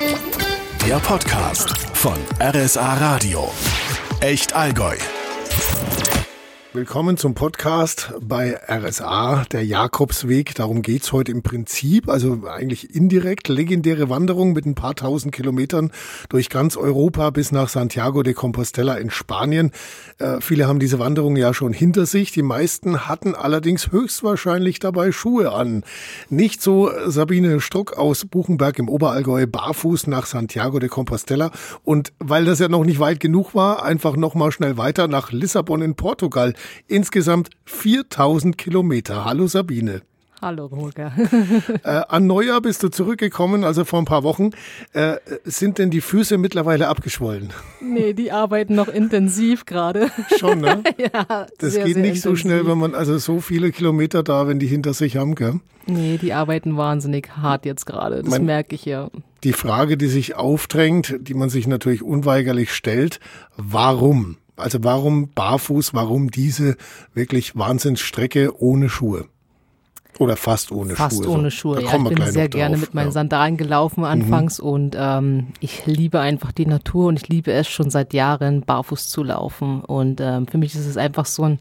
Der Podcast von RSA Radio. Echt Allgäu. Willkommen zum Podcast bei RSA, der Jakobsweg. Darum geht's heute im Prinzip, also eigentlich indirekt. Legendäre Wanderung mit ein paar tausend Kilometern durch ganz Europa bis nach Santiago de Compostela in Spanien. Äh, viele haben diese Wanderung ja schon hinter sich. Die meisten hatten allerdings höchstwahrscheinlich dabei Schuhe an. Nicht so Sabine Struck aus Buchenberg im Oberallgäu barfuß nach Santiago de Compostela. Und weil das ja noch nicht weit genug war, einfach noch mal schnell weiter nach Lissabon in Portugal. Insgesamt 4000 Kilometer. Hallo Sabine. Hallo Roger. äh, an Neujahr bist du zurückgekommen, also vor ein paar Wochen. Äh, sind denn die Füße mittlerweile abgeschwollen? Nee, die arbeiten noch intensiv gerade. Schon, ne? ja. Das sehr, geht sehr nicht so intensiv. schnell, wenn man also so viele Kilometer da, wenn die hinter sich haben, gell? Nee, die arbeiten wahnsinnig hart jetzt gerade. Das Mein- merke ich ja. Die Frage, die sich aufdrängt, die man sich natürlich unweigerlich stellt, warum? Also warum barfuß, warum diese wirklich Wahnsinnsstrecke ohne Schuhe? Oder fast ohne Fast Schuhe. ohne so. Schuhe. Da Ja, kommen ich wir bin gleich sehr gerne drauf, mit meinen ja. Mhm. Sandalen gelaufen anfangs und ähm, ich liebe einfach die Natur und ich liebe es schon seit Jahren, barfuß zu laufen. Und ähm, für mich ist es einfach so ein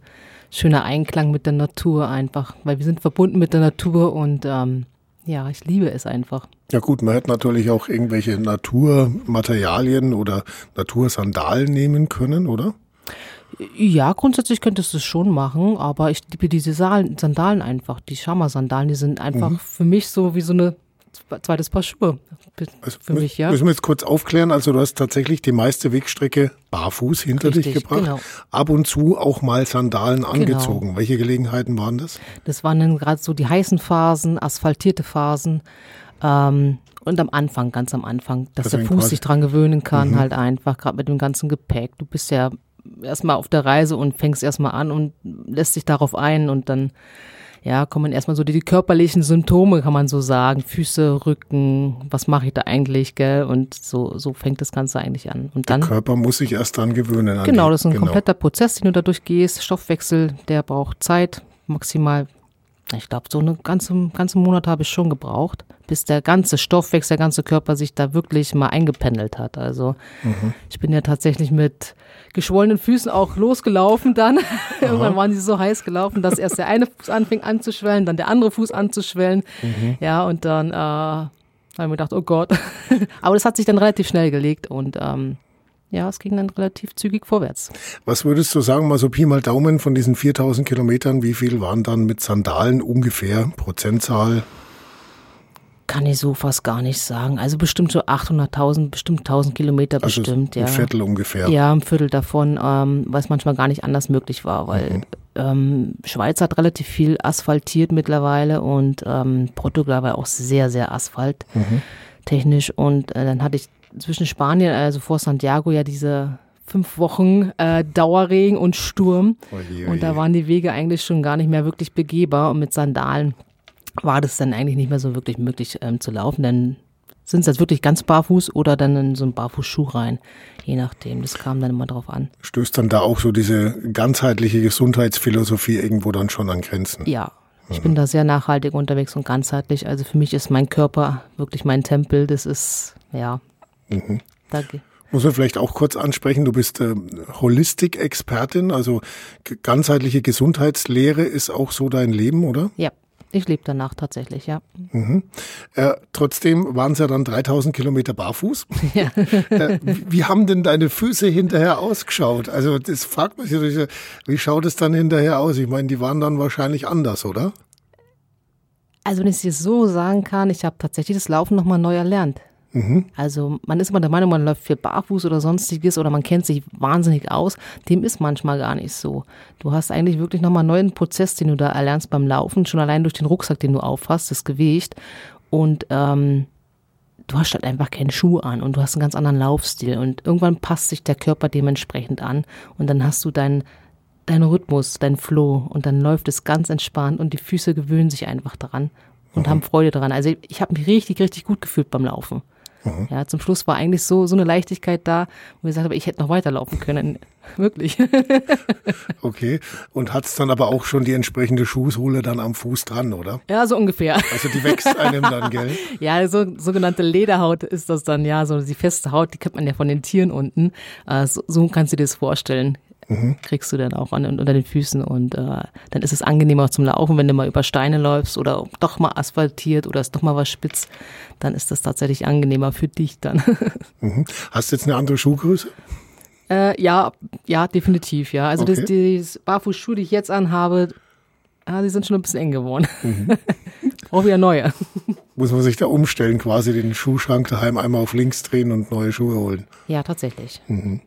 schöner Einklang mit der Natur einfach, weil wir sind verbunden mit der Natur und ähm, ja, ich liebe es einfach. Ja gut, man hätte natürlich auch irgendwelche Naturmaterialien oder Natursandalen nehmen können, oder? Ja, grundsätzlich könntest du es schon machen, aber ich liebe diese Sandalen einfach. Die Schama-Sandalen, die sind einfach Mhm. für mich so wie so eine zwe- zweites Paar Schuhe. Für mich, ja. Müssen wir jetzt kurz aufklären. Also du hast tatsächlich die meiste Wegstrecke barfuß hinter dich Richtig, gebracht. genau. Ab und zu auch mal Sandalen angezogen. Welche Gelegenheiten waren das? Das waren dann gerade so die heißen Phasen, asphaltierte Phasen. Ähm, und am Anfang, ganz am Anfang, dass Also der Fuß sich dran gewöhnen kann, halt einfach, gerade mit dem ganzen Gepäck. Du bist ja erstmal auf der Reise und fängst erstmal an und lässt dich darauf ein und dann ja, kommen erstmal so die, die körperlichen Symptome, kann man so sagen. Füße, Rücken, was mache ich da eigentlich, gell? Und so, so fängt das Ganze eigentlich an. Und dann. Der Körper muss sich erst dran gewöhnen. An Genau, das ist ein genau. kompletter Prozess, den du da durchgehst. Stoffwechsel, der braucht Zeit, maximal, ich glaube, so einen ganzen, ganzen Monat habe ich schon gebraucht, bis der ganze Stoffwechsel, der ganze Körper sich da wirklich mal eingependelt hat. Also Mhm. ich bin ja tatsächlich mit geschwollenen Füßen auch losgelaufen dann. Irgendwann waren sie so heiß gelaufen, dass erst der eine Fuß anfing anzuschwellen, dann der andere Fuß anzuschwellen. Mhm. Ja, und dann äh, habe ich mir gedacht, oh Gott. Aber das hat sich dann relativ schnell gelegt und ähm, ja, es ging dann relativ zügig vorwärts. Was würdest du sagen, mal so Pi mal Daumen von diesen 4000 Kilometern, wie viel waren dann mit Sandalen ungefähr? Prozentzahl? Kann ich so fast gar nicht sagen. Also bestimmt so 800.000, bestimmt 1000 Kilometer Also bestimmt, ein ja. Viertel ungefähr. Ja, ein Viertel davon, ähm, weil es manchmal gar nicht anders möglich war, weil ähm, Schweiz hat relativ viel asphaltiert mittlerweile und ähm, Portugal war auch sehr, sehr asphalttechnisch. Und äh, dann hatte ich zwischen Spanien, also vor Santiago, ja diese fünf Wochen äh, Dauerregen und Sturm. Oje, Und da oje. waren die Wege eigentlich schon gar nicht mehr wirklich begehbar und mit Sandalen war das dann eigentlich nicht mehr so wirklich möglich ähm, zu laufen. Dann sind es jetzt wirklich ganz barfuß oder dann in so einen Barfußschuh rein, je nachdem. Das kam dann immer drauf an. Stößt dann da auch so diese ganzheitliche Gesundheitsphilosophie irgendwo dann schon an Grenzen? Ja, ich bin da sehr nachhaltig unterwegs und ganzheitlich. Also für mich ist mein Körper wirklich mein Tempel. Das ist, ja, Mhm. danke. Muss man vielleicht auch kurz ansprechen, du bist äh, Holistik-Expertin, also ganzheitliche Gesundheitslehre ist auch so dein Leben, oder? Ja, ich lebe danach tatsächlich, ja. Äh, trotzdem waren es ja dann 3000 Kilometer barfuß. ja. Äh, wie, wie haben denn deine Füße hinterher ausgeschaut? Also das fragt man sich, natürlich, wie schaut es dann hinterher aus? Ich meine, die waren dann wahrscheinlich anders, oder? Also wenn ich es dir so sagen kann, ich habe tatsächlich das Laufen nochmal neu erlernt. Also man ist immer der Meinung, man läuft viel barfuß oder sonstiges oder man kennt sich wahnsinnig aus. Dem ist manchmal gar nicht so. Du hast eigentlich wirklich nochmal einen neuen Prozess, den du da erlernst beim Laufen, schon allein durch den Rucksack, den du aufhast, das Gewicht. Und ähm, du hast halt einfach keinen Schuh an und du hast einen ganz anderen Laufstil und irgendwann passt sich der Körper dementsprechend an und dann hast du deinen deinen Rhythmus, dein Flow und dann läuft es ganz entspannt und die Füße gewöhnen sich einfach daran und haben Freude daran. Also ich habe mich richtig, richtig gut gefühlt beim Laufen. Mhm. Ja, zum Schluss war eigentlich so, so eine Leichtigkeit da, wo ich gesagt habe, ich hätte noch weiterlaufen können. Wirklich. okay. Und hat es dann aber auch schon die entsprechende Schuhsohle dann am Fuß dran, oder? Ja, so ungefähr. Also die wächst einem dann, gell? ja, so sogenannte Lederhaut ist das dann, ja, so die feste Haut, die kennt man ja von den Tieren unten. Äh, so, so kannst du dir das vorstellen mhm. kriegst du dann auch an, unter den Füßen und äh, dann ist es angenehmer zum Laufen, wenn du mal über Steine läufst oder doch mal asphaltiert oder ist doch mal was spitz, dann ist das tatsächlich angenehmer für dich dann. Mhm. Hast du jetzt eine andere Schuhgröße? Äh, ja, ja, definitiv, ja. Also okay. das, die Barfußschuhe, die ich jetzt anhabe, ja, die sind schon ein bisschen eng geworden. Mhm. Brauche wieder neue. Muss man sich da umstellen, quasi den Schuhschrank daheim einmal auf links drehen und neue Schuhe holen? Ja, tatsächlich. Mhm.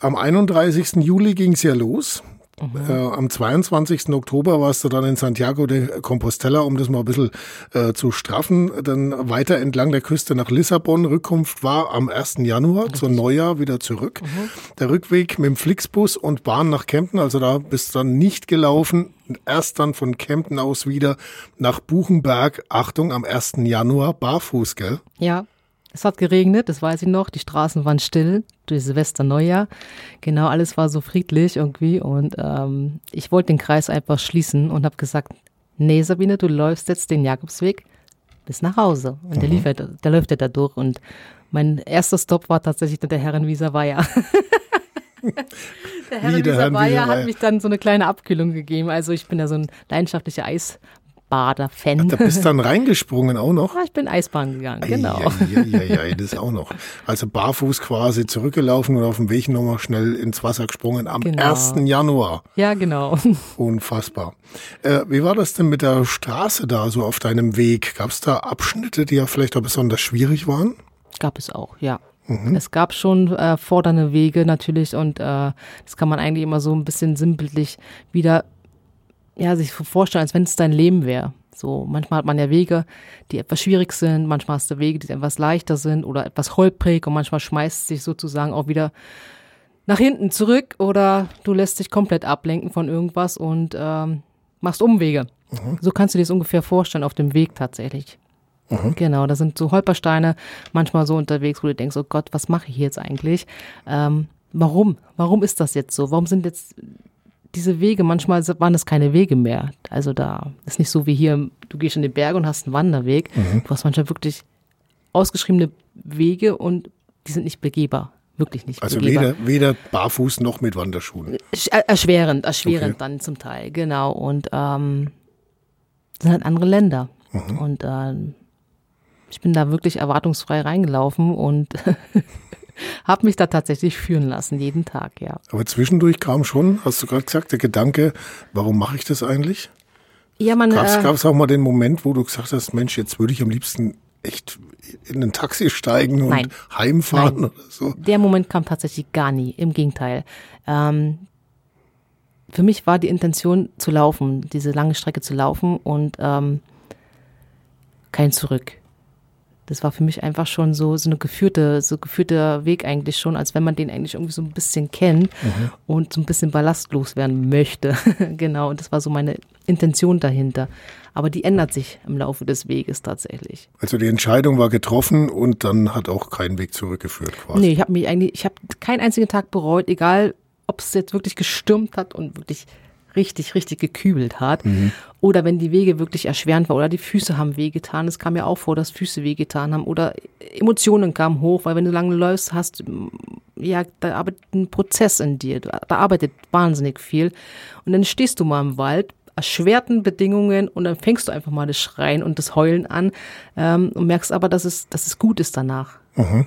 Am 31. Juli ging es ja los. Mhm. Äh, am 22. Oktober warst du dann in Santiago de Compostela, um das mal ein bisschen äh, zu straffen. Dann weiter entlang der Küste nach Lissabon. Rückkunft war am 1. Januar, Richtig. zum Neujahr wieder zurück. Mhm. Der Rückweg mit dem Flixbus und Bahn nach Kempten, also da bist du dann nicht gelaufen. Erst dann von Kempten aus wieder nach Buchenberg. Achtung, am 1. Januar barfuß, gell? Ja, es hat geregnet, das weiß ich noch. Die Straßen waren still durch Silvester Neujahr. Genau, alles war so friedlich irgendwie. Und ähm, ich wollte den Kreis einfach schließen und habe gesagt, nee Sabine, du läufst jetzt den Jakobsweg bis nach Hause. Und mhm. der, lief halt, der läuft ja da durch. Und mein erster Stopp war tatsächlich der Herrenwieser Weiher. der Herrenwieser Weiher hat mich dann so eine kleine Abkühlung gegeben. Also ich bin ja so ein leidenschaftlicher Eis. Bader-Fan. Da bist du dann reingesprungen auch noch? Ja, ich bin Eisbahn gegangen, genau. Ja, ja, ja, ja, das auch noch. Also barfuß quasi zurückgelaufen und auf dem Weg nochmal schnell ins Wasser gesprungen am genau. 1. Januar. Ja, genau. Unfassbar. Äh, wie war das denn mit der Straße da so auf deinem Weg? Gab es da Abschnitte, die ja vielleicht auch besonders schwierig waren? Gab es auch, ja. Mhm. Es gab schon äh, fordernde Wege natürlich und äh, das kann man eigentlich immer so ein bisschen sinnbildlich wieder ja, sich vorstellen, als wenn es dein Leben wäre. So, manchmal hat man ja Wege, die etwas schwierig sind, manchmal hast du Wege, die etwas leichter sind oder etwas holprig und manchmal schmeißt sich sozusagen auch wieder nach hinten zurück oder du lässt dich komplett ablenken von irgendwas und ähm, machst Umwege. Mhm. So kannst du dir das ungefähr vorstellen auf dem Weg tatsächlich. Mhm. Genau, da sind so Holpersteine manchmal so unterwegs, wo du denkst, oh Gott, was mache ich jetzt eigentlich? Ähm, warum? Warum ist das jetzt so? Warum sind jetzt diese Wege, manchmal waren es keine Wege mehr. Also da ist nicht so wie hier, du gehst in die Berge und hast einen Wanderweg. Mhm. Du hast manchmal wirklich ausgeschriebene Wege und die sind nicht begehbar. Wirklich nicht also begehbar. Also weder, weder barfuß noch mit Wanderschuhen. Erschwerend, erschwerend okay. dann zum Teil, genau. Und ähm, das sind halt andere Länder. Mhm. Und äh, ich bin da wirklich erwartungsfrei reingelaufen und habe mich da tatsächlich führen lassen, jeden Tag, ja. Aber zwischendurch kam schon, hast du gerade gesagt, der Gedanke, warum mache ich das eigentlich? Ja, man. Gab es äh, auch mal den Moment, wo du gesagt hast, Mensch, jetzt würde ich am liebsten echt in ein Taxi steigen und Nein. heimfahren Nein. oder so? Der Moment kam tatsächlich gar nie, im Gegenteil. Ähm, für mich war die Intention zu laufen, diese lange Strecke zu laufen und ähm, kein Zurück das war für mich einfach schon so, so eine geführte, so geführter Weg eigentlich schon, als wenn man den eigentlich irgendwie so ein bisschen kennt mhm. und so ein bisschen ballastlos werden möchte. genau, und das war so meine Intention dahinter. Aber die ändert sich im Laufe des Weges tatsächlich. Also die Entscheidung war getroffen und dann hat auch kein Weg zurückgeführt quasi. Nee, ich habe mich eigentlich, ich habe keinen einzigen Tag bereut, egal ob es jetzt wirklich gestürmt hat und wirklich richtig, richtig gekübelt hat. Mhm. Oder wenn die Wege wirklich erschwerend waren oder die Füße haben wehgetan. Es kam ja auch vor, dass Füße wehgetan haben oder Emotionen kamen hoch, weil wenn du lange läufst, hast, ja, da arbeitet ein Prozess in dir. Da arbeitet wahnsinnig viel. Und dann stehst du mal im Wald, erschwerten Bedingungen und dann fängst du einfach mal das Schreien und das Heulen an ähm, und merkst aber, dass es, dass es gut ist danach. Mhm.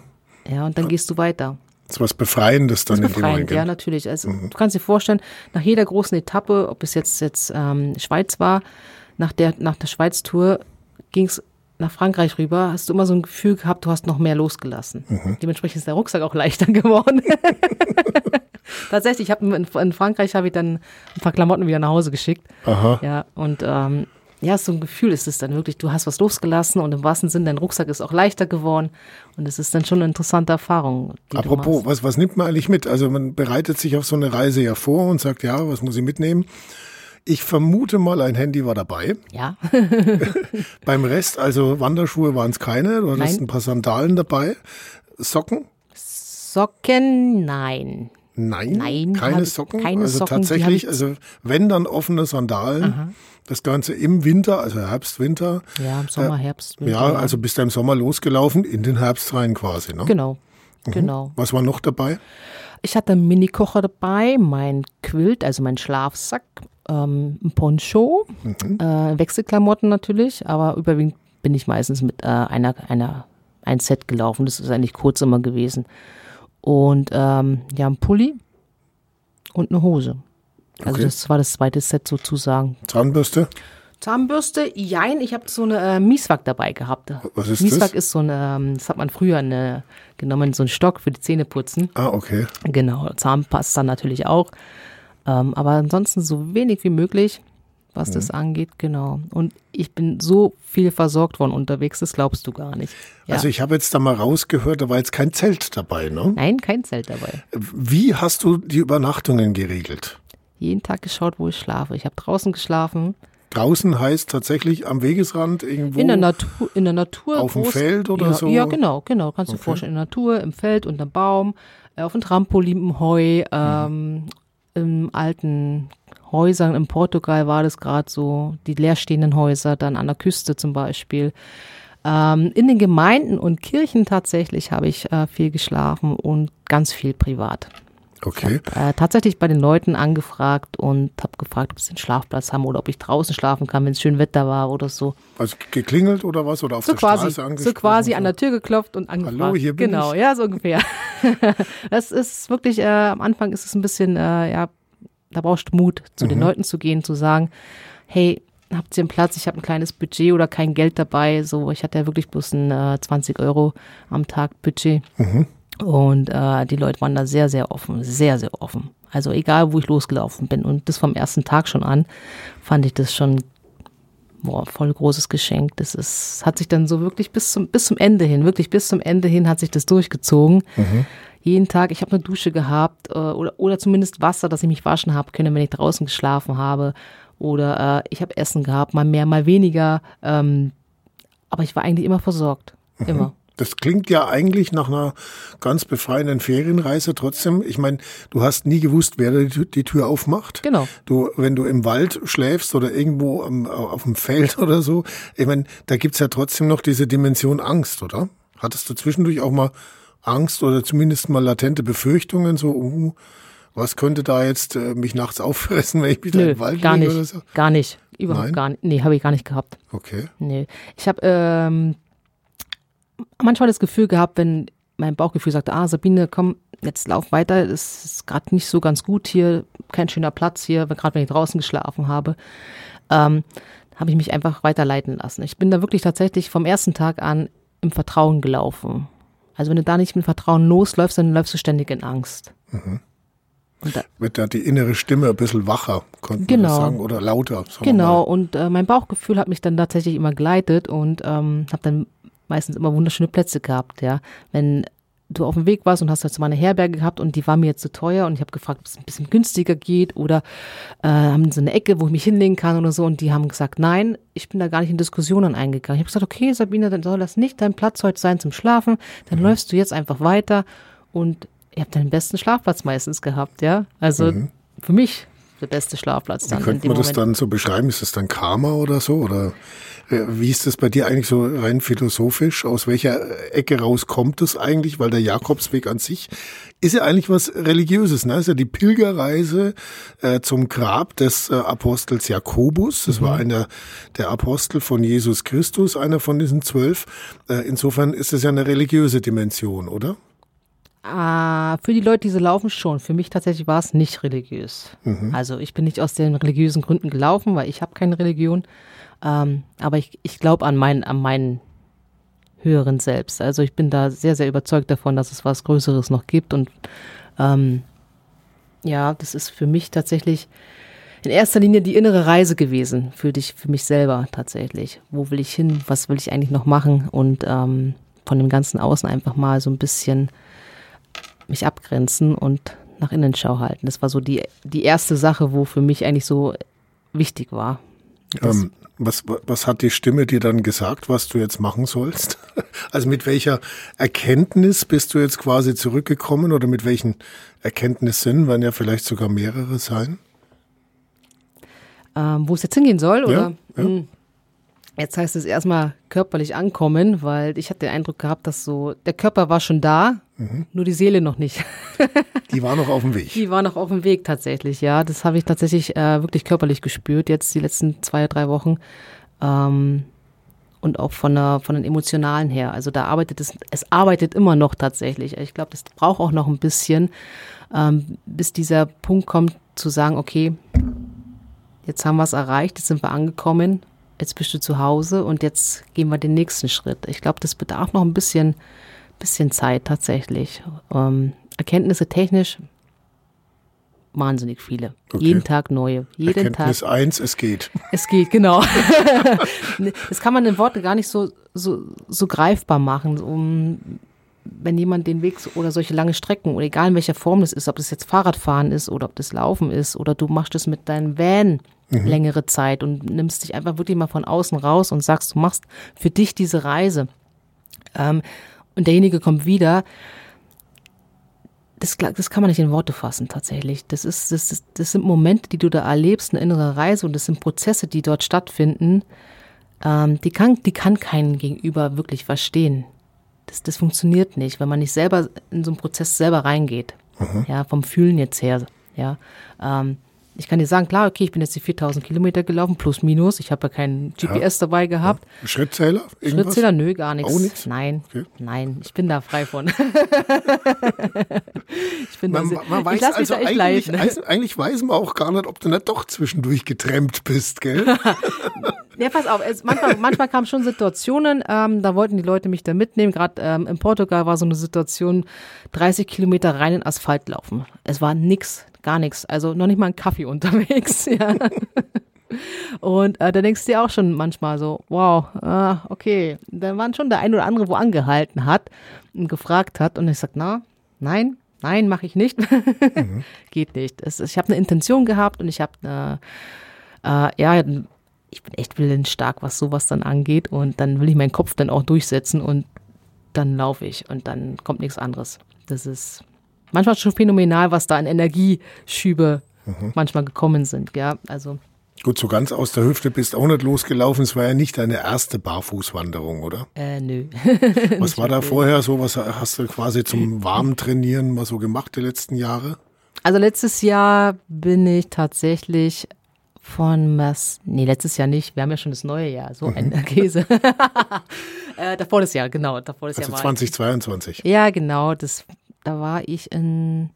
Ja, und dann gehst du weiter. Ist was Befreiendes dann das ist befreiend, in dem Ja, natürlich. Also mhm. du kannst dir vorstellen, nach jeder großen Etappe, ob es jetzt jetzt ähm, Schweiz war, nach der nach der Schweiz-Tour ging es nach Frankreich rüber, hast du immer so ein Gefühl gehabt, du hast noch mehr losgelassen. Mhm. Dementsprechend ist der Rucksack auch leichter geworden. Tatsächlich, ich habe in, in, Frankreich habe ich dann ein paar Klamotten wieder nach Hause geschickt. Aha. Ja, und ähm, ja, so ein Gefühl ist es dann wirklich, du hast was losgelassen und im wahrsten Sinne, dein Rucksack ist auch leichter geworden und es ist dann schon eine interessante Erfahrung. Apropos, was, was nimmt man eigentlich mit? Also man bereitet sich auf so eine Reise ja vor und sagt, ja, was muss ich mitnehmen? Ich vermute mal, ein Handy war dabei. Ja. Beim Rest, also Wanderschuhe waren es keine. Du hattest Nein. ein paar Sandalen dabei. Socken? Socken, nein. Nein, Nein, keine Socken. keine also Socken, tatsächlich, also wenn dann offene Sandalen. Das Ganze im Winter, also Herbst, Winter. Ja, im Sommer, Herbst. Winter, Ja, also bist du im Sommer losgelaufen, in den Herbst rein quasi. Ne? Genau, genau. Was war noch dabei? Ich hatte einen Mini-Kocher dabei, mein Quilt, also mein Schlafsack, ähm, ein Poncho, äh, Wechselklamotten natürlich, aber überwiegend bin ich meistens mit äh, einer, einer, ein Set gelaufen. Das ist eigentlich kurz immer gewesen. Und ähm, ja, ein Pulli und eine Hose. Also Okay. das war das zweite Set sozusagen. Zahnbürste? Zahnbürste, jein, ich habe so eine äh, Mieswak dabei gehabt. Was ist Mieswak das? ist so eine, ähm, das hat man früher eine, genommen, so einen Stock für die Zähne putzen. Ah, okay. Genau, Zahnpasta natürlich auch. Ähm, aber ansonsten so wenig wie möglich, was das angeht, genau. Und ich bin so viel versorgt worden unterwegs, das glaubst du gar nicht. Ja. Also ich habe jetzt da mal rausgehört, da war jetzt kein Zelt dabei. Ne? Nein, kein Zelt dabei. Wie hast du die Übernachtungen geregelt? Jeden Tag geschaut, wo ich schlafe. Ich habe draußen geschlafen, Draußen heißt tatsächlich am Wegesrand irgendwo. in der Natur, in der Natur. Auf dem Feld oder ja, so? Ja, genau, genau. Kannst du dir vorstellen, in der Natur, im Feld, unterm Baum, äh, auf dem Trampolin, im Heu, ähm, im alten Häusern in Portugal war das gerade so, die leerstehenden Häuser, dann an der Küste zum Beispiel. Ähm, in den Gemeinden und Kirchen tatsächlich habe ich äh, viel geschlafen und ganz viel privat. Okay. Äh, tatsächlich bei den Leuten angefragt und habe gefragt, ob sie einen Schlafplatz haben oder ob ich draußen schlafen kann, wenn es schön Wetter war oder so. Also geklingelt oder was? Oder auf So der quasi, Straße so angesprochen? quasi an der Tür geklopft und angefragt. Hallo, hier bin genau, ich. ja, so ungefähr. das ist wirklich, äh, am Anfang ist es ein bisschen, äh, ja, da brauchst du Mut, zu Mhm. den Leuten zu gehen, zu sagen, hey, habt ihr einen Platz, ich habe ein kleines Budget oder kein Geld dabei. So, ich hatte ja wirklich bloß ein äh, 20 Euro am Tag Budget. Mhm. Und äh, die Leute waren da sehr, sehr offen, sehr, sehr offen. Also egal, wo ich losgelaufen bin. Und das vom ersten Tag schon an, fand ich das schon boah, voll großes Geschenk. Das ist, hat sich dann so wirklich bis zum, bis zum Ende hin, wirklich bis zum Ende hin hat sich das durchgezogen. Jeden Tag, ich habe eine Dusche gehabt äh, oder, oder zumindest Wasser, dass ich mich waschen habe können, wenn ich draußen geschlafen habe. Oder äh, ich habe Essen gehabt, mal mehr, mal weniger. Ähm, aber ich war eigentlich immer versorgt. Immer. Das klingt ja eigentlich nach einer ganz befreienden Ferienreise. Trotzdem, ich meine, du hast nie gewusst, wer die, Tür- die Tür aufmacht. Genau. Du, wenn du im Wald schläfst oder irgendwo am, auf dem Feld oder so, ich meine, da gibt's ja trotzdem noch diese Dimension Angst, oder? Hattest du zwischendurch auch mal Angst oder zumindest mal latente Befürchtungen, so, uh, was könnte da jetzt äh, mich nachts auffressen, wenn ich wieder Nö, im Wald gar nicht. oder so? Gar nicht. Überhaupt Nein? gar nicht. Nee, habe ich gar nicht gehabt. Okay. Nee. Ich habe ähm, manchmal das Gefühl gehabt, wenn mein Bauchgefühl sagte, ah, Sabine, komm, jetzt lauf weiter, es ist gerade nicht so ganz gut hier, kein schöner Platz hier, gerade wenn ich draußen geschlafen habe, ähm, habe ich mich einfach weiterleiten lassen. Ich bin da wirklich tatsächlich vom ersten Tag an im Vertrauen gelaufen. Also wenn du da nicht mit Vertrauen losläufst, dann läufst du ständig in Angst. Und da, Wird da die innere Stimme ein bisschen wacher, könnte man Genau. das sagen, oder lauter. sagen Genau, und äh, mein Bauchgefühl hat mich dann tatsächlich immer geleitet und ähm, habe dann meistens immer wunderschöne Plätze gehabt, ja. Wenn du auf dem Weg warst und hast jetzt mal eine Herberge gehabt und die war mir jetzt zu teuer und ich habe gefragt, ob es ein bisschen günstiger geht oder äh, haben so eine Ecke, wo ich mich hinlegen kann oder so und die haben gesagt, nein, ich bin da gar nicht in Diskussionen eingegangen. Ich habe gesagt, okay, Sabine, dann soll das nicht dein Platz heute sein zum Schlafen, dann läufst du jetzt einfach weiter und ihr habt den besten Schlafplatz meistens gehabt, ja. Also für mich der beste Schlafplatz Wie dann in könnte man das Moment. dann so beschreiben? Ist das dann Karma oder so? Oder äh, wie ist das bei dir eigentlich so rein philosophisch? Aus welcher Ecke raus kommt es eigentlich? Weil der Jakobsweg an sich ist ja eigentlich was Religiöses. Ne? Ist ja die Pilgerreise äh, zum Grab des äh, Apostels Jakobus. Das Mhm. war einer der Apostel von Jesus Christus, einer von diesen zwölf. Äh, insofern ist es ja eine religiöse Dimension, oder? Ah, für die Leute, die so laufen, schon. Für mich tatsächlich war es nicht religiös. Also ich bin nicht aus den religiösen Gründen gelaufen, weil ich habe keine Religion. Ähm, aber ich, ich glaube an, mein, an meinen höheren Selbst. Also ich bin da sehr, sehr überzeugt davon, dass es was Größeres noch gibt. Und ähm, ja, das ist für mich tatsächlich in erster Linie die innere Reise gewesen, für dich, für mich selber tatsächlich. Wo will ich hin? Was will ich eigentlich noch machen? Und ähm, von dem ganzen Außen einfach mal so ein bisschen mich abgrenzen und nach innen Schau halten. Das war so die, die erste Sache, wo für mich eigentlich so wichtig war. Ähm, was, was hat die Stimme dir dann gesagt, was du jetzt machen sollst? Also mit welcher Erkenntnis bist du jetzt quasi zurückgekommen oder mit welchen Erkenntnissen, werden ja vielleicht sogar mehrere sein? Ähm, wo es jetzt hingehen soll, oder? Ja, ja. Hm. Jetzt heißt es erstmal körperlich ankommen, weil ich hatte den Eindruck gehabt, dass so, der Körper war schon da, mhm. nur die Seele noch nicht. die war noch auf dem Weg. Die war noch auf dem Weg tatsächlich, ja. Das habe ich tatsächlich äh, wirklich körperlich gespürt, jetzt die letzten zwei, drei Wochen. Ähm, und auch von, der, von den emotionalen her. Also da arbeitet es, es arbeitet immer noch tatsächlich. Ich glaube, das braucht auch noch ein bisschen, ähm, bis dieser Punkt kommt, zu sagen, okay, jetzt haben wir es erreicht, jetzt sind wir angekommen jetzt bist du zu Hause und jetzt gehen wir den nächsten Schritt. Ich glaube, das bedarf noch ein bisschen, bisschen Zeit tatsächlich. Ähm, Erkenntnisse technisch wahnsinnig viele. Okay. Jeden Tag neue. Jeden Erkenntnis Tag. eins, es geht. Es geht, genau. das kann man in Worte gar nicht so, so, so greifbar machen. Um, wenn jemand den Weg oder solche lange Strecken oder egal in welcher Form das ist, ob das jetzt Fahrradfahren ist oder ob das Laufen ist oder du machst es mit deinem Van mhm. längere Zeit und nimmst dich einfach wirklich mal von außen raus und sagst, du machst für dich diese Reise. Ähm, und derjenige kommt wieder. Das, das kann man nicht in Worte fassen tatsächlich. Das, ist, das, ist, das sind Momente, die du da erlebst, eine innere Reise und das sind Prozesse, die dort stattfinden. Ähm, die, kann, die kann keinen Gegenüber wirklich verstehen. Das, das funktioniert nicht, wenn man nicht selber in so einen Prozess selber reingeht. Mhm. Ja, vom Fühlen jetzt her. Ja, ähm, ich kann dir sagen, klar, okay, ich bin jetzt die 4000 Kilometer gelaufen, plus minus. Ich habe ja keinen GPS ja. dabei gehabt. Ja. Schrittzähler? Irgendwas? Schrittzähler, nö, gar nichts. Auch nichts? Nein, okay. nein, ich bin da frei von. ich bin man, da, man weiß also eigentlich, eigentlich weiß man auch gar nicht, ob du nicht doch zwischendurch getrennt bist, gell? ja, pass auf, es, manchmal, manchmal kamen schon Situationen, ähm, da wollten die Leute mich da mitnehmen. Gerade ähm, in Portugal war so eine Situation, 30 Kilometer rein in Asphalt laufen. Es war nix, gar nichts. Also noch nicht mal ein Kaffee unterwegs. Ja. Und äh, da denkst du dir auch schon manchmal so, wow, äh, okay. Da waren schon der ein oder andere, wo angehalten hat und gefragt hat. Und ich sag, na, nein, nein, mache ich nicht. mhm. Geht nicht. Es, ich habe eine Intention gehabt und ich habe eine, äh, ja, ich bin echt willensstark, was sowas dann angeht. Und dann will ich meinen Kopf dann auch durchsetzen und dann laufe ich und dann kommt nichts anderes. Das ist manchmal schon phänomenal, was da an Energieschübe mhm. manchmal gekommen sind. Ja, also. Gut, so ganz aus der Hüfte bist auch nicht losgelaufen. Es war ja nicht deine erste Barfußwanderung, oder? Äh, nö. was war da vorher so? Was hast du quasi zum warmen Trainieren mal so gemacht die letzten Jahre? Also letztes Jahr bin ich tatsächlich von Mas, nee, letztes Jahr nicht. Wir haben ja schon das neue Jahr, so ein mhm. Käse. äh, davor das Jahr, genau. Davor das also Jahr 2022. Ja, genau. Das da war ich in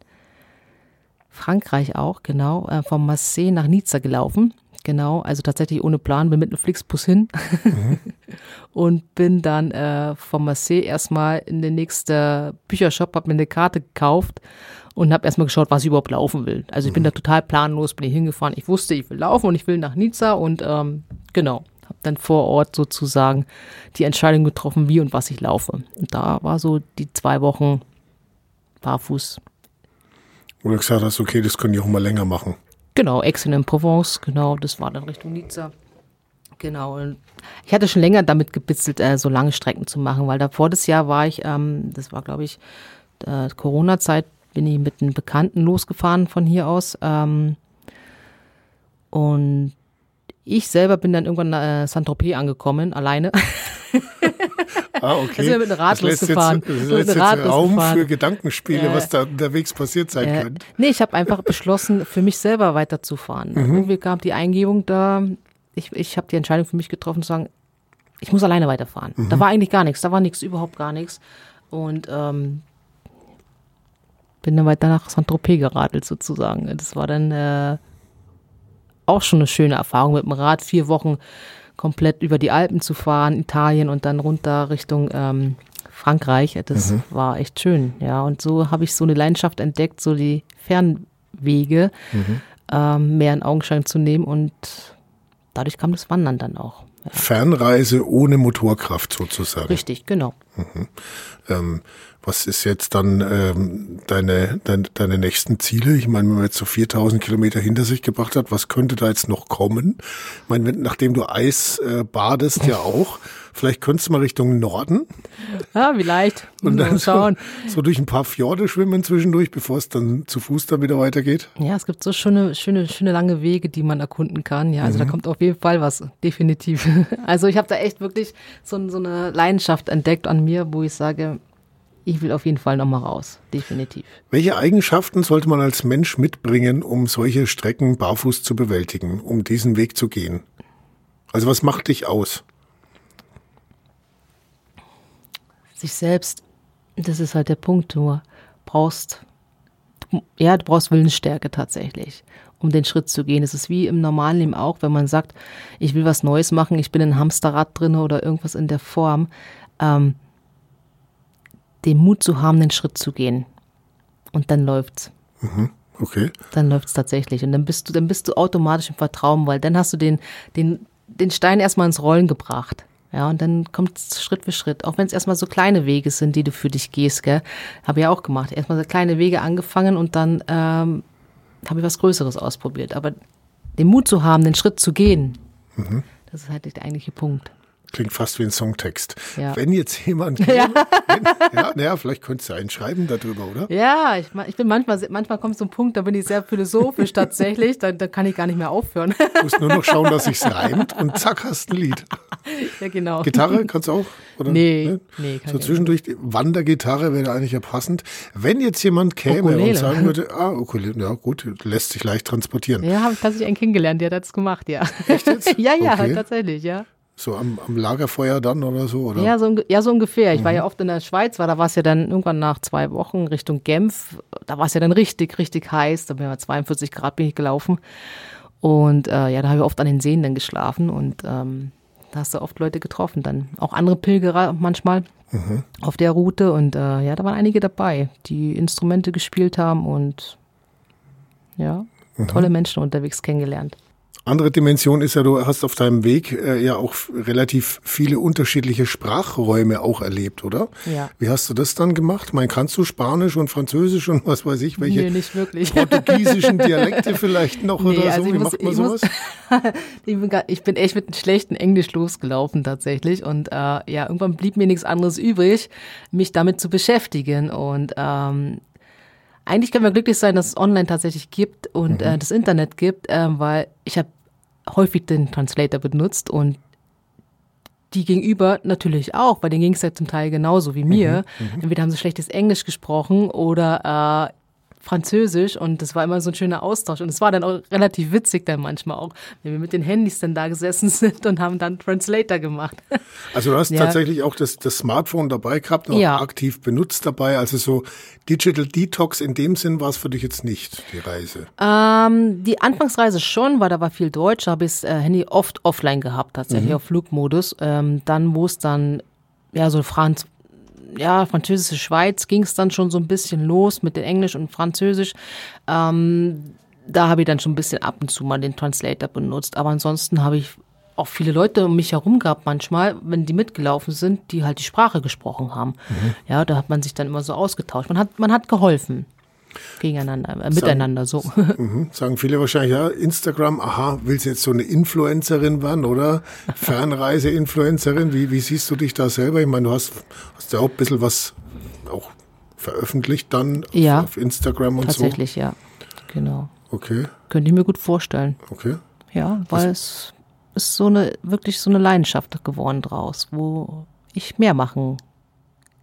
Frankreich auch, genau, äh, vom Marseille nach Nizza gelaufen. Genau, also tatsächlich ohne Plan, bin mit einem Flixbus hin mhm. und bin dann äh, vom Marseille erstmal in den nächsten Büchershop, habe mir eine Karte gekauft und habe erstmal geschaut, was ich überhaupt laufen will. Also ich bin mhm. da total planlos, bin ich hingefahren. Ich wusste, ich will laufen und ich will nach Nizza und ähm, genau, habe dann vor Ort sozusagen die Entscheidung getroffen, wie und was ich laufe. Und da war so die zwei Wochen barfuß. Du gesagt hast, okay, das können die auch mal länger machen. Genau, Aix in Provence, genau, das war dann Richtung Nizza. Genau, und ich hatte schon länger damit gebitzelt, äh, so lange Strecken zu machen, weil davor das Jahr war ich, ähm, das war glaube ich äh, Corona-Zeit, bin ich mit einem Bekannten losgefahren von hier aus. Ähm, und ich selber bin dann irgendwann äh, Saint-Tropez angekommen, alleine. Ah, okay. Also mit einem Rad das losgefahren. Jetzt, das lässt jetzt Raum für Gedankenspiele, äh, was da unterwegs passiert sein äh, könnte. Nee, ich habe einfach beschlossen, für mich selber weiterzufahren. Mhm. Irgendwie kam die Eingebung da, ich, ich habe die Entscheidung für mich getroffen zu sagen, ich muss alleine weiterfahren. Mhm. Da war eigentlich gar nichts, da war nichts, überhaupt gar nichts. Und ähm, bin dann weiter nach Saint-Tropez geradelt sozusagen. Das war dann äh, auch schon eine schöne Erfahrung mit dem Rad. Vier Wochen komplett über die Alpen zu fahren, Italien und dann runter Richtung ähm, Frankreich. Das mhm. war echt schön, ja. Und so habe ich so eine Leidenschaft entdeckt, so die Fernwege mhm. ähm, mehr in Augenschein zu nehmen und dadurch kam das Wandern dann auch. Ja. Fernreise ohne Motorkraft sozusagen. Richtig, genau. Mhm. Ähm, was ist jetzt dann ähm, deine, deine, deine nächsten Ziele? Ich meine, wenn man jetzt so 4000 Kilometer hinter sich gebracht hat, was könnte da jetzt noch kommen? Ich meine, wenn, nachdem du Eis äh, badest ja auch, vielleicht könntest du mal Richtung Norden. Ja, vielleicht. Und dann schauen. So, so, durch ein paar Fjorde schwimmen zwischendurch, bevor es dann zu Fuß dann wieder weitergeht. Ja, es gibt so schöne, schöne, schöne lange Wege, die man erkunden kann. Ja, also mhm. da kommt auf jeden Fall was, definitiv. Also ich habe da echt wirklich so, so eine Leidenschaft entdeckt an mir, wo ich sage, ich will auf jeden Fall nochmal raus, definitiv. Welche Eigenschaften sollte man als Mensch mitbringen, um solche Strecken barfuß zu bewältigen, um diesen Weg zu gehen? Also was macht dich aus? Sich selbst, das ist halt der Punkt, du brauchst, ja, du brauchst Willensstärke tatsächlich, um den Schritt zu gehen. Es ist wie im normalen Leben auch, wenn man sagt, ich will was Neues machen, ich bin in Hamsterrad drin oder irgendwas in der Form. Ähm, den Mut zu haben, den Schritt zu gehen. Und dann läuft's. Mhm. Okay. Dann läuft's tatsächlich. Und dann bist du, dann bist du automatisch im Vertrauen, weil dann hast du den, den, den Stein erstmal ins Rollen gebracht. Ja, und dann kommt es Schritt für Schritt. Auch wenn es erstmal so kleine Wege sind, die du für dich gehst, gell. Habe ich auch gemacht. Erstmal so kleine Wege angefangen und dann ähm, habe ich was Größeres ausprobiert. Aber den Mut zu haben, den Schritt zu gehen, mhm. das ist halt der eigentliche Punkt. Klingt fast wie ein Songtext. Ja. Wenn jetzt jemand, käme, ja, wenn, ja, naja, vielleicht könntest du einen schreiben darüber, oder? Ja, ich, ich bin manchmal, manchmal kommt so ein Punkt, da bin ich sehr philosophisch tatsächlich, da, da kann ich gar nicht mehr aufhören. Du musst nur noch schauen, dass sich's reimt und zack, hast ein Lied. Ja, genau. Gitarre kannst du auch? Oder? Nee, ne? nee. Kann so zwischendurch, die Wandergitarre wäre eigentlich ja passend. Wenn jetzt jemand käme Ukulele. und sagen würde, ah, Ukulele, ja gut, lässt sich leicht transportieren. Ja, habe ich tatsächlich einen kennengelernt, der hat das gemacht, ja. Echt jetzt? ja, ja, okay. tatsächlich, ja. So am, am, Lagerfeuer dann oder so, oder? Ja, so, ja, so ungefähr. Ich mhm. war ja oft in der Schweiz, weil da war es ja dann irgendwann nach zwei Wochen Richtung Genf. Da war es ja dann richtig, richtig heiß. Da bin ich 42 Grad bin ich gelaufen. Und äh, ja, da habe ich oft an den Seen dann geschlafen und ähm, da hast du oft Leute getroffen dann. Auch andere Pilgerer manchmal mhm. auf der Route. Und äh, ja, da waren einige dabei, die Instrumente gespielt haben und ja, mhm. tolle Menschen unterwegs kennengelernt. Andere Dimension ist ja, du hast auf deinem Weg äh, ja auch relativ viele unterschiedliche Sprachräume auch erlebt, oder? Ja. Wie hast du das dann gemacht? Mein, kannst du Spanisch und Französisch und was weiß ich, welche nee, nicht wirklich. portugiesischen Dialekte vielleicht noch nee, oder also so? Wie muss, macht man sowas? Muss, ich, bin, ich, bin, echt mit einem schlechten Englisch losgelaufen tatsächlich und äh, ja, irgendwann blieb mir nichts anderes übrig, mich damit zu beschäftigen und ähm, eigentlich können wir glücklich sein, dass es online tatsächlich gibt und äh, mhm. äh, das Internet gibt, äh, weil ich habe häufig den Translator benutzt und die gegenüber natürlich auch, weil denen ging es ja zum Teil genauso wie mir. Mhm, mhm, Entweder haben sie schlechtes Englisch gesprochen oder äh, Französisch und das war immer so ein schöner Austausch. Und es war dann auch relativ witzig dann manchmal auch, wenn wir mit den Handys dann da gesessen sind und haben dann Translator gemacht. Also du hast ja. tatsächlich auch das, das Smartphone dabei gehabt, noch ja. aktiv benutzt dabei. Also so Digital Detox in dem Sinn war es für dich jetzt nicht, die Reise? Ähm, die Anfangsreise schon, weil da war viel Deutsch, habe ich das äh, Handy oft offline gehabt, tatsächlich mhm. auf Flugmodus. Ähm, dann, wo es dann ja, so Franz, ja, französische Schweiz ging es dann schon so ein bisschen los mit den Englisch und Französisch. Ähm, da habe ich dann schon ein bisschen ab und zu mal den Translator benutzt. Aber ansonsten habe ich auch viele Leute um mich herum gehabt manchmal, wenn die mitgelaufen sind, die halt die Sprache gesprochen haben. Mhm. Ja, da hat man sich dann immer so ausgetauscht. Man hat, man hat geholfen gegeneinander, äh, miteinander so. Mhm. Sagen viele wahrscheinlich, ja, Instagram, aha, willst du jetzt so eine Influencerin werden, oder? Fernreise-Influencerin, wie, wie siehst du dich da selber? Ich meine, du hast, hast ja auch ein bisschen was auch veröffentlicht dann ja, auf Instagram und tatsächlich, so. Tatsächlich, ja, genau. Okay. Könnte ich mir gut vorstellen. Okay. Ja, weil was? es ist so eine, wirklich so eine Leidenschaft geworden draus, wo ich mehr machen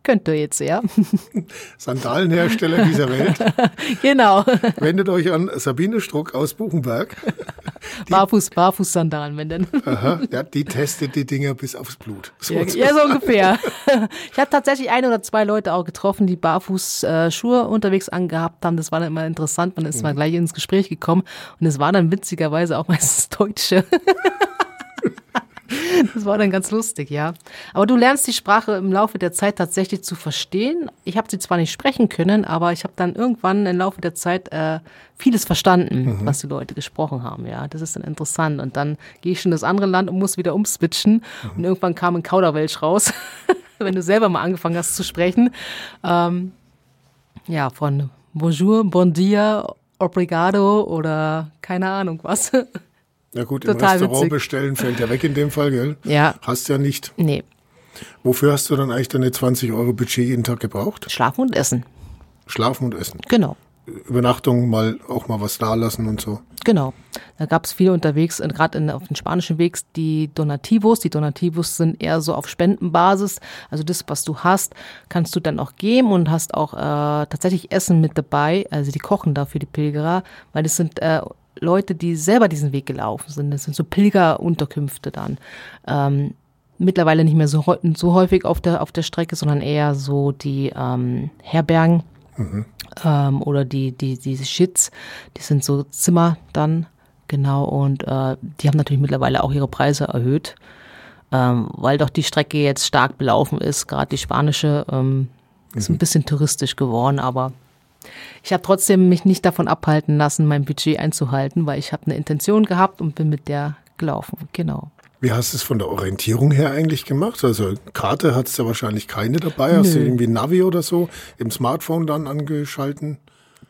könnte jetzt, ja. Sandallenhersteller dieser Welt. genau. Wendet euch an Sabine Struck aus Buchenberg. Barfuß, Barfuß-Sandalen, wenn denn. Aha, ja, die testet die Dinger bis aufs Blut. So ja, ja, so ungefähr. Ich habe tatsächlich ein oder zwei Leute auch getroffen, die Barfuß-Schuhe äh, unterwegs angehabt haben. Das war dann immer interessant. Man ist mhm. mal gleich ins Gespräch gekommen. Und es waren dann witzigerweise auch meistens Deutsche. Das war dann ganz lustig, ja. Aber du lernst die Sprache im Laufe der Zeit tatsächlich zu verstehen. Ich habe sie zwar nicht sprechen können, aber ich habe dann irgendwann im Laufe der Zeit äh, vieles verstanden, mhm. was die Leute gesprochen haben. Ja, das ist dann interessant. Und dann gehe ich schon in das andere Land und muss wieder umswitchen. Mhm. Und irgendwann kam ein Kauderwelsch raus. wenn du selber mal angefangen hast zu sprechen. Ähm, ja, von Bonjour, Bon dia, Obrigado oder keine Ahnung was. Ja gut, im Restaurant witzig. bestellen fällt ja weg in dem Fall, gell? Ja. Hast ja nicht. Nee. Wofür hast du dann eigentlich deine 20 Euro Budget jeden Tag gebraucht? Schlafen und Essen. Schlafen und Essen. Genau. Übernachtung mal auch mal was da lassen und so. Genau. Da gab es viele unterwegs, gerade auf den spanischen Weg, die Donativos. Die Donativos sind eher so auf Spendenbasis. Also das, was du hast, kannst du dann auch geben und hast auch äh, tatsächlich Essen mit dabei. Also die kochen da für die Pilgerer, weil das sind äh, Leute, die selber diesen Weg gelaufen sind. Das sind so Pilgerunterkünfte dann. Ähm, mittlerweile nicht mehr so, so häufig auf der, auf der Strecke, sondern eher so die ähm, Herbergen Mhm. Ähm, oder die, die, diese Shits, die sind so Zimmer dann, genau, und äh, die haben natürlich mittlerweile auch ihre Preise erhöht, ähm, weil doch die Strecke jetzt stark belaufen ist, gerade die spanische ähm, ist mhm. ein bisschen touristisch geworden, aber ich habe trotzdem mich nicht davon abhalten lassen, mein Budget einzuhalten, weil ich habe eine Intention gehabt und bin mit der gelaufen, genau. Wie hast du es von der Orientierung her eigentlich gemacht? Also Karte hattest du wahrscheinlich keine dabei. Hast Nö. du irgendwie Navi oder so im Smartphone dann angeschalten?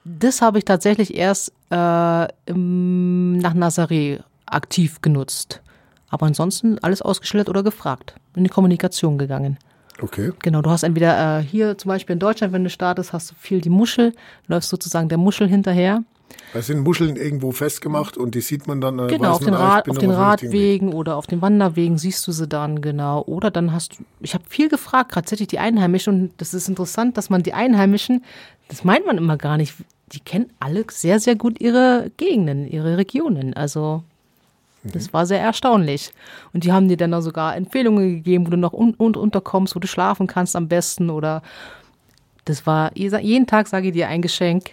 Das habe ich tatsächlich erst äh, im, nach Nazaré aktiv genutzt. Aber ansonsten alles ausgeschildert oder gefragt. In die Kommunikation gegangen. Okay. Genau, du hast entweder äh, hier zum Beispiel in Deutschland, wenn du startest, hast du viel die Muschel, läufst sozusagen der Muschel hinterher. Da sind Muscheln irgendwo festgemacht und die sieht man dann. Äh, genau, auf den, Rad, auf den Radwegen oder auf den Wanderwegen siehst du sie dann, genau. Oder dann hast du, ich habe viel gefragt, tatsächlich die Einheimischen und das ist interessant, dass man die Einheimischen, das meint man immer gar nicht, die kennen alle sehr, sehr gut ihre Gegenden, ihre Regionen. Also das war sehr erstaunlich. Und die haben dir dann auch sogar Empfehlungen gegeben, wo du noch un un unterkommst, wo du schlafen kannst am besten oder das war jeden Tag, sage ich dir, ein Geschenk.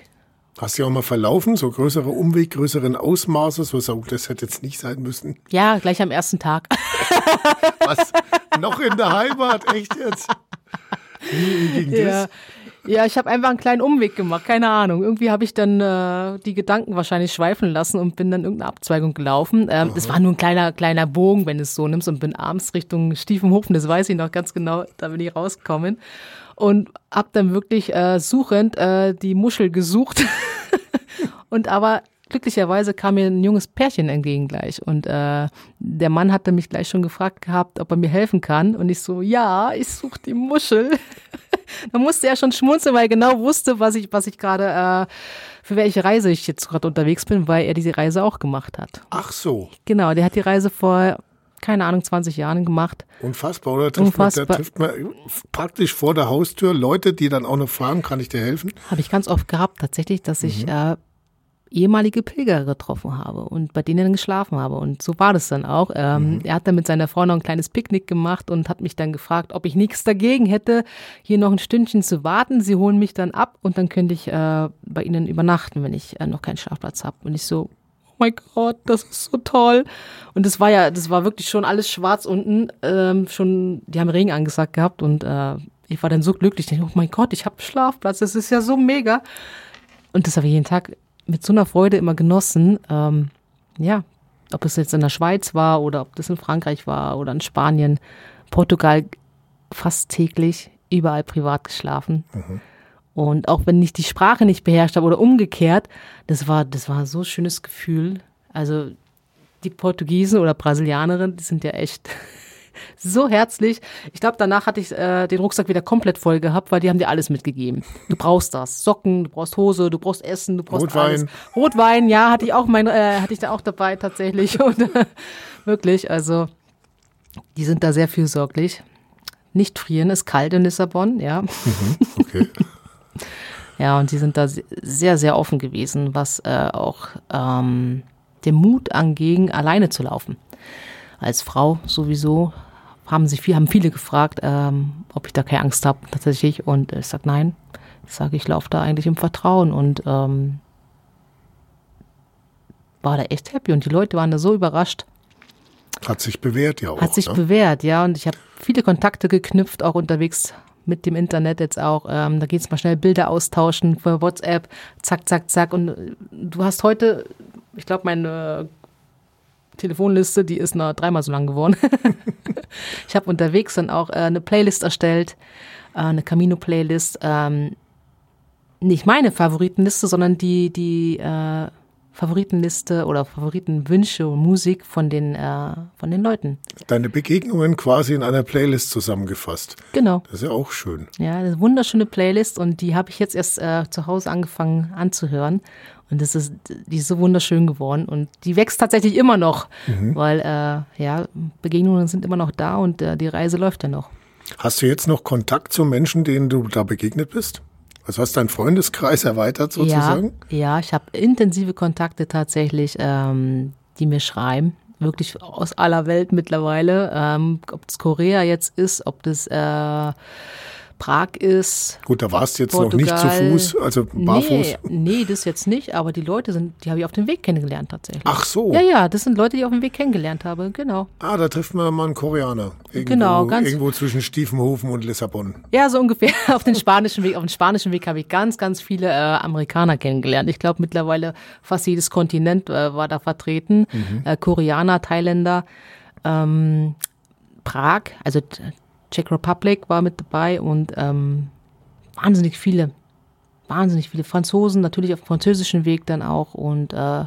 Hast du ja auch mal verlaufen, so größere Umweg, größeren Ausmaßes, was auch das hätte jetzt nicht sein müssen. Ja, gleich am ersten Tag. was? Noch in der Heimat, echt jetzt? Wie, wie ging ja. das? Ja, ich habe einfach einen kleinen Umweg gemacht, keine Ahnung. Irgendwie habe ich dann äh, die Gedanken wahrscheinlich schweifen lassen und bin dann irgendeine Abzweigung gelaufen. Ähm, das war nur ein kleiner, kleiner Bogen, wenn du es so nimmst und bin abends Richtung Stiefenhofen, das weiß ich noch ganz genau, da bin ich rausgekommen und hab dann wirklich äh, suchend äh, die Muschel gesucht. und aber glücklicherweise kam mir ein junges Pärchen entgegen gleich und äh, der Mann hatte mich gleich schon gefragt gehabt, ob er mir helfen kann und ich so, ja, ich suche die Muschel. da musste er schon schmunzeln, weil er genau wusste, was ich, was ich gerade, äh, für welche Reise ich jetzt gerade unterwegs bin, weil er diese Reise auch gemacht hat. Ach so. Genau, der hat die Reise vor keine Ahnung, 20 Jahren gemacht. Unfassbar, oder? Trifft Unfassbar. Man, da trifft man praktisch vor der Haustür Leute, die dann auch noch fragen, kann ich dir helfen? Habe ich ganz oft gehabt, tatsächlich, dass ich mhm. äh, ehemalige Pilger getroffen habe und bei denen dann geschlafen habe. Und so war das dann auch. Ähm, mhm. Er hat dann mit seiner Frau noch ein kleines Picknick gemacht und hat mich dann gefragt, ob ich nichts dagegen hätte, hier noch ein Stündchen zu warten. Sie holen mich dann ab und dann könnte ich äh, bei ihnen übernachten, wenn ich äh, noch keinen Schlafplatz habe. Und ich so, mein Gott, das ist so toll. Und das war ja, das war wirklich schon alles schwarz unten. Ähm, schon, die haben Regen angesagt gehabt und äh, ich war dann so glücklich. Ich dachte, oh mein Gott, ich habe Schlafplatz, das ist ja so mega. Und das habe ich jeden Tag mit so einer Freude immer genossen. Ähm, ja, ob es jetzt in der Schweiz war oder ob das in Frankreich war oder in Spanien, Portugal fast täglich, überall privat geschlafen. Mhm. Und auch wenn ich die Sprache nicht beherrscht habe oder umgekehrt, das war, das war so ein schönes Gefühl. Also die Portugiesen oder Brasilianerinnen, die sind ja echt so herzlich. Ich glaube, danach hatte ich äh, den Rucksack wieder komplett voll gehabt, weil die haben dir alles mitgegeben. Du brauchst das. Socken, du brauchst Hose, du brauchst Essen, du brauchst Rotwein. alles. Rotwein, ja, hatte ich auch mein, äh, hatte ich da auch dabei tatsächlich. Und äh, wirklich, also die sind da sehr fürsorglich. Nicht frieren, ist kalt in Lissabon, ja. Mhm, okay. Ja, und sie sind da sehr, sehr offen gewesen, was äh, auch ähm, den Mut anging, alleine zu laufen. Als Frau sowieso haben sich viel, haben viele gefragt, ähm, ob ich da keine Angst habe tatsächlich. Und ich sage nein. Ich sage, ich laufe da eigentlich im Vertrauen und ähm, war da echt happy. Und die Leute waren da so überrascht. Hat sich bewährt, ja auch. Hat sich ne? bewährt, ja. Und ich habe viele Kontakte geknüpft, auch unterwegs mit dem Internet jetzt auch. Ähm, da geht es mal schnell Bilder austauschen für WhatsApp, zack, zack, zack. Und äh, du hast heute, ich glaube, mein äh, Telefonliste, die ist noch dreimal so lang geworden. ich habe unterwegs dann auch äh, eine Playlist erstellt, äh, eine Camino-Playlist. Ähm, nicht meine Favoritenliste, sondern die, die äh, Favoritenliste oder Favoritenwünsche und Musik von den, äh, von den Leuten. Deine Begegnungen quasi in einer Playlist zusammengefasst. Genau. Das ist ja auch schön. Ja, eine wunderschöne Playlist und die habe ich jetzt erst äh, zu Hause angefangen anzuhören. Und das ist, die ist so wunderschön geworden und die wächst tatsächlich immer noch, mhm. weil äh, ja, Begegnungen sind immer noch da und äh, die Reise läuft ja noch. Hast du jetzt noch Kontakt zu Menschen, denen du da begegnet bist? Also hast du deinen Freundeskreis erweitert sozusagen? Ja, ja ich habe intensive Kontakte tatsächlich, ähm, die mir schreiben. Wirklich aus aller Welt mittlerweile. Ähm, ob es Korea jetzt ist, ob das äh, Prag ist. Gut, da warst du jetzt Portugal. noch nicht zu Fuß, also barfuß. Nee, nee, das jetzt nicht, aber die Leute sind, die habe ich auf dem Weg kennengelernt tatsächlich. Ach so. Ja, ja, das sind Leute, die ich auf dem Weg kennengelernt habe, genau. Ah, da trifft man mal einen Koreaner. Irgendwo, genau, ganz. Irgendwo zwischen Stiefenhofen und Lissabon. Ja, so ungefähr. Auf dem spanischen Weg, auf dem spanischen Weg habe ich ganz, ganz viele äh, Amerikaner kennengelernt. Ich glaube mittlerweile fast jedes Kontinent äh, war da vertreten. Mhm. Äh, Koreaner, Thailänder, ähm, Prag, also Czech Republic war mit dabei und ähm, wahnsinnig viele, wahnsinnig viele Franzosen, natürlich auf dem französischen Weg dann auch und äh,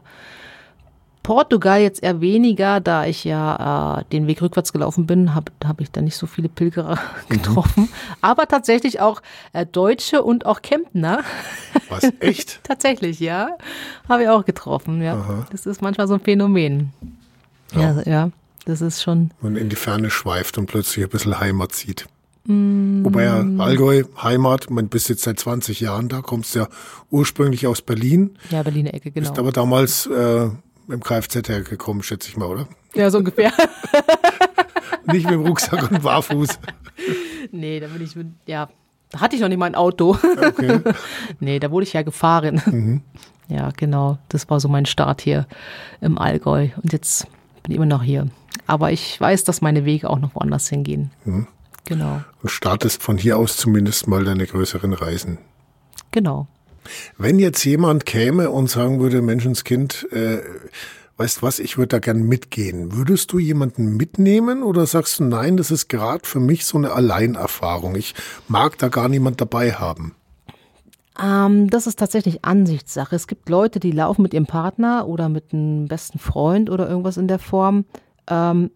Portugal jetzt eher weniger, da ich ja äh, den Weg rückwärts gelaufen bin, habe hab ich da nicht so viele Pilgerer getroffen. Mhm. Aber tatsächlich auch äh, Deutsche und auch Kemptner. Was, echt? tatsächlich, ja. Habe ich auch getroffen, ja. Aha. Das ist manchmal so ein Phänomen. Ja, ja. ja. Das ist schon. Und in die Ferne schweift und plötzlich ein bisschen Heimat sieht. Mm. Wobei ja Allgäu, Heimat, man bist jetzt seit 20 Jahren da, kommst ja ursprünglich aus Berlin. Ja, Berliner Ecke, genau. Bist aber damals äh, im Kfz hergekommen, schätze ich mal, oder? Ja, so ungefähr. nicht mit dem Rucksack und barfuß. Nee, da bin ich mit, ja, da hatte ich noch nicht mal ein Auto. Okay. nee, da wurde ich ja gefahren. Mhm. Ja, genau. Das war so mein Start hier im Allgäu. Und jetzt bin ich immer noch hier. Aber ich weiß, dass meine Wege auch noch woanders hingehen. Mhm. Genau. Und startest von hier aus zumindest mal deine größeren Reisen. Genau. Wenn jetzt jemand käme und sagen würde, Menschenskind, äh, weißt was, ich würde da gern mitgehen, würdest du jemanden mitnehmen oder sagst du, nein, das ist gerade für mich so eine Alleinerfahrung. Ich mag da gar niemand dabei haben. Ähm, das ist tatsächlich Ansichtssache. Es gibt Leute, die laufen mit ihrem Partner oder mit einem besten Freund oder irgendwas in der Form, ähm,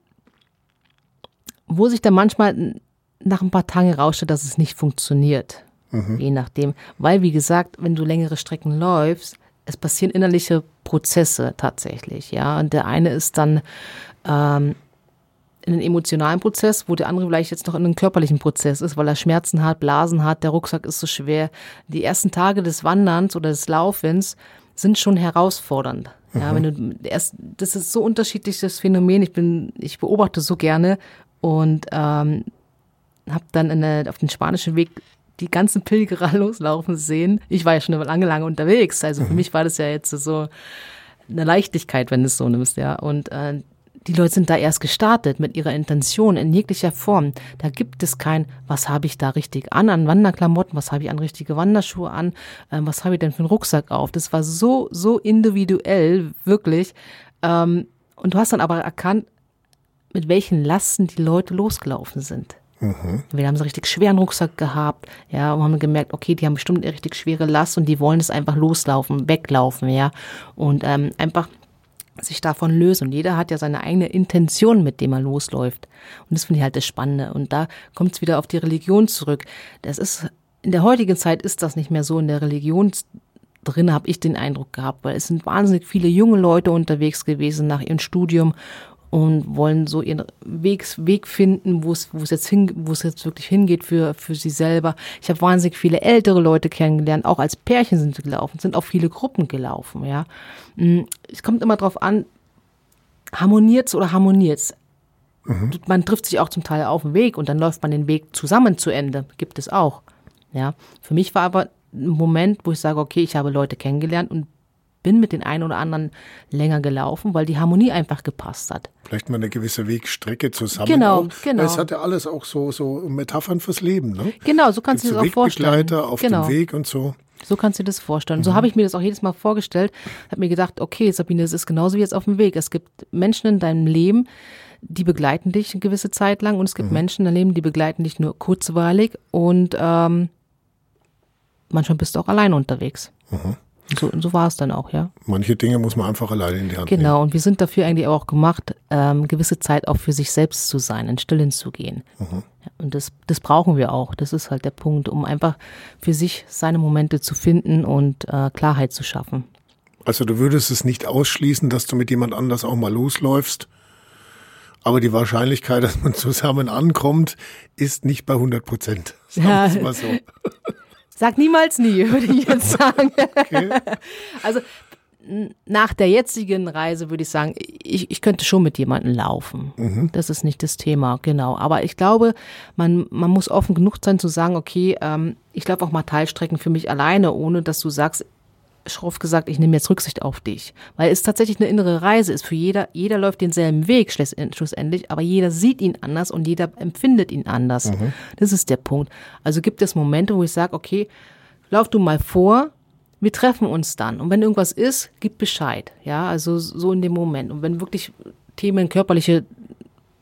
wo sich dann manchmal nach ein paar Tagen herausstellt, dass es nicht funktioniert. Mhm. Je nachdem. Weil, wie gesagt, wenn du längere Strecken läufst, es passieren innerliche Prozesse tatsächlich, ja. Und der eine ist dann ähm, in einen emotionalen Prozess, wo der andere vielleicht jetzt noch in einen körperlichen Prozess ist, weil er Schmerzen hat, Blasen hat, der Rucksack ist so schwer. Die ersten Tage des Wanderns oder des Laufens sind schon herausfordernd. Ja, mhm. wenn du erst, das ist so unterschiedliches Phänomen. Ich bin, ich beobachte so gerne und ähm, habe dann in der, auf den spanischen Weg die ganzen Pilgerer loslaufen sehen. Ich war ja schon lange, lange unterwegs. Also für mhm. mich war das ja jetzt so eine Leichtigkeit, wenn du es so nimmst, ja. Und äh, die Leute sind da erst gestartet mit ihrer Intention in jeglicher Form. Da gibt es kein, was habe ich da richtig an, an Wanderklamotten, was habe ich an richtige Wanderschuhe an, äh, was habe ich denn für einen Rucksack auf. Das war so, so individuell, wirklich. Ähm, und du hast dann aber erkannt, mit welchen Lasten die Leute losgelaufen sind. Mhm. Wir haben so richtig schweren Rucksack gehabt, ja, und haben gemerkt, okay, die haben bestimmt eine richtig schwere Last und die wollen es einfach loslaufen, weglaufen, ja. Und ähm, einfach sich davon lösen. Und jeder hat ja seine eigene Intention, mit dem er losläuft. Und das finde ich halt das Spannende. Und da kommt es wieder auf die Religion zurück. Das ist, in der heutigen Zeit ist das nicht mehr so. In der Religion drin habe ich den Eindruck gehabt, weil es sind wahnsinnig viele junge Leute unterwegs gewesen nach ihrem Studium und wollen so ihren Weg, Weg finden, wo es, wo es jetzt hin, wo es jetzt wirklich hingeht für, für sie selber. Ich habe wahnsinnig viele ältere Leute kennengelernt, auch als Pärchen sind sie gelaufen, sind auch viele Gruppen gelaufen, ja. Mm, es kommt immer drauf an, harmoniert's oder harmoniert's? Mhm. Man trifft sich auch zum Teil auf dem Weg und dann läuft man den Weg zusammen zu Ende. Gibt es auch. Ja. Für mich war aber ein Moment, wo ich sage, okay, ich habe Leute kennengelernt und bin mit den einen oder anderen länger gelaufen, weil die Harmonie einfach gepasst hat. Vielleicht mal eine gewisse Wegstrecke zusammen. Genau, auch. genau. Es hat ja alles auch so, so Metaphern fürs Leben, ne? Genau, so kannst du es auch vorstellen. Begleiter auf genau. dem Weg und so. So kannst du dir das vorstellen. Mhm. So habe ich mir das auch jedes Mal vorgestellt. Habe mir gedacht, okay, Sabine, es ist genauso wie jetzt auf dem Weg. Es gibt Menschen in deinem Leben, die begleiten dich eine gewisse Zeit lang und es gibt mhm. Menschen in deinem Leben, die begleiten dich nur kurzweilig und ähm, manchmal bist du auch allein unterwegs. Mhm. So, so war es dann auch, ja. Manche Dinge muss man einfach alleine in die Hand genau, nehmen. Genau, und wir sind dafür eigentlich auch gemacht, ähm, gewisse Zeit auch für sich selbst zu sein, in Stillen zu gehen. Mhm. Und das, das brauchen wir auch. Das ist halt der Punkt, um einfach für sich seine Momente zu finden und äh, Klarheit zu schaffen. Also du würdest es nicht ausschließen, dass du mit jemand anders auch mal losläufst, aber die Wahrscheinlichkeit, dass man zusammen ankommt, ist nicht bei 100 Prozent. Sagen wir es mal so. Sag niemals nie, würde ich jetzt sagen. Okay. Also nach der jetzigen Reise würde ich sagen, ich, ich könnte schon mit jemandem laufen. Mhm. Das ist nicht das Thema, genau. Aber ich glaube, man, man muss offen genug sein zu sagen, okay, ähm, ich laufe auch mal Teilstrecken für mich alleine, ohne dass du sagst, schroff gesagt, ich nehme jetzt Rücksicht auf dich. Weil es tatsächlich eine innere Reise ist. Für jeder, jeder läuft denselben Weg schlussendlich, aber jeder sieht ihn anders und jeder empfindet ihn anders. Mhm. Das ist der Punkt. Also gibt es Momente, wo ich sage, okay, lauf du mal vor, wir treffen uns dann. Und wenn irgendwas ist, gib Bescheid. Ja, also so in dem Moment. Und wenn wirklich Themen körperliche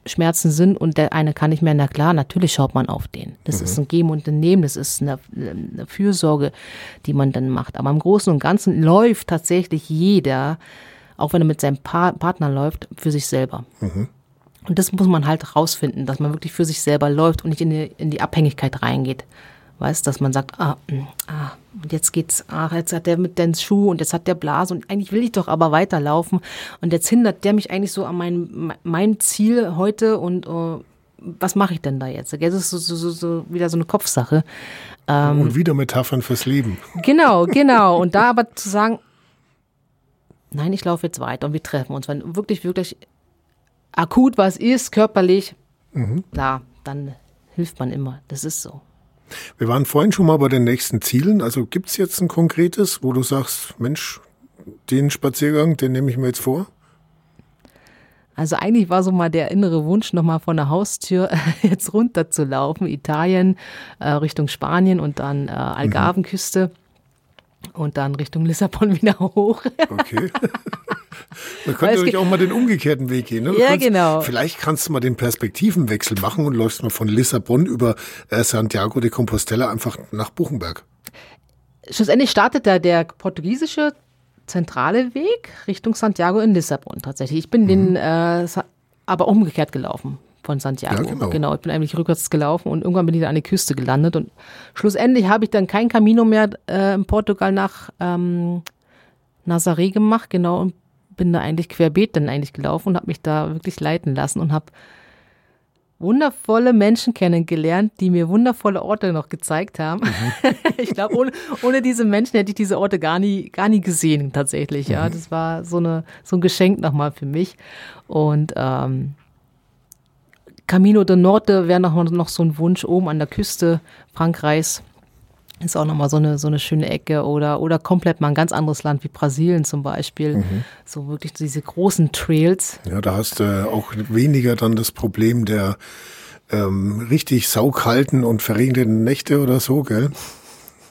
Schmerzen sind und der eine kann nicht mehr, na klar, natürlich schaut man auf den. Das mhm. ist ein Geben und ein Nehmen, das ist eine, eine, Fürsorge, die man dann macht. Aber im Großen und Ganzen läuft tatsächlich jeder, auch wenn er mit seinem pa Partner läuft, für sich selber. Mhm. Und das muss man halt rausfinden, dass man wirklich für sich selber läuft und nicht in die, in die Abhängigkeit reingeht. Weißt, dass man sagt, ah, mm, ah, und jetzt geht's, ach, jetzt hat der mit den Schuh und jetzt hat der Blase und eigentlich will ich doch aber weiterlaufen und jetzt hindert der mich eigentlich so an mein, mein Ziel heute und uh, was mache ich denn da jetzt? Das ist so, so, so, so wieder so eine Kopfsache. Ähm, und wieder Metaphern fürs Leben. Genau, genau. Und da aber zu sagen, nein, ich laufe jetzt weiter und wir treffen uns. Wenn wirklich, wirklich akut was ist, körperlich, mhm. klar, dann hilft man immer. Das ist so. Wir waren vorhin schon mal bei den nächsten Zielen. Also gibt es jetzt ein konkretes, wo du sagst, Mensch, den Spaziergang, den nehme ich mir jetzt vor? Also eigentlich war so mal der innere Wunsch, nochmal von der Haustür jetzt runter zu laufen, Italien, äh, Richtung Spanien und dann äh, Algarvenküste. Mhm und dann Richtung Lissabon wieder hoch. Okay. Man könnte natürlich auch mal den umgekehrten Weg gehen. Ne? ja, kannst, genau. Vielleicht kannst du mal den Perspektivenwechsel machen und läufst mal von Lissabon über äh, Santiago de Compostela einfach nach Buchenberg. Schlussendlich startet da der portugiesische zentrale Weg Richtung Santiago in Lissabon tatsächlich. Ich bin mhm. den äh, aber umgekehrt gelaufen von Santiago. Ja, genau. genau. Ich bin eigentlich rückwärts gelaufen und irgendwann bin ich da an der Küste gelandet und schlussendlich habe ich dann kein Camino mehr äh, in Portugal nach ähm, Nazaré gemacht, genau, und bin da eigentlich querbeet dann eigentlich gelaufen und habe mich da wirklich leiten lassen und habe wundervolle Menschen kennengelernt, die mir wundervolle Orte noch gezeigt haben. Mhm. ich glaube, ohne, ohne diese Menschen hätte ich diese Orte gar nie, gar nie gesehen, tatsächlich. Ja, mhm. das war so eine, so ein Geschenk nochmal für mich. Und ähm, Camino de Norte wäre noch, noch so ein Wunsch oben an der Küste Frankreichs. Ist auch nochmal so eine, so eine schöne Ecke oder, oder komplett mal ein ganz anderes Land wie Brasilien zum Beispiel. Mhm. So wirklich diese großen Trails. Ja, da hast du auch weniger dann das Problem der ähm, richtig saukalten und verregneten Nächte oder so, gell?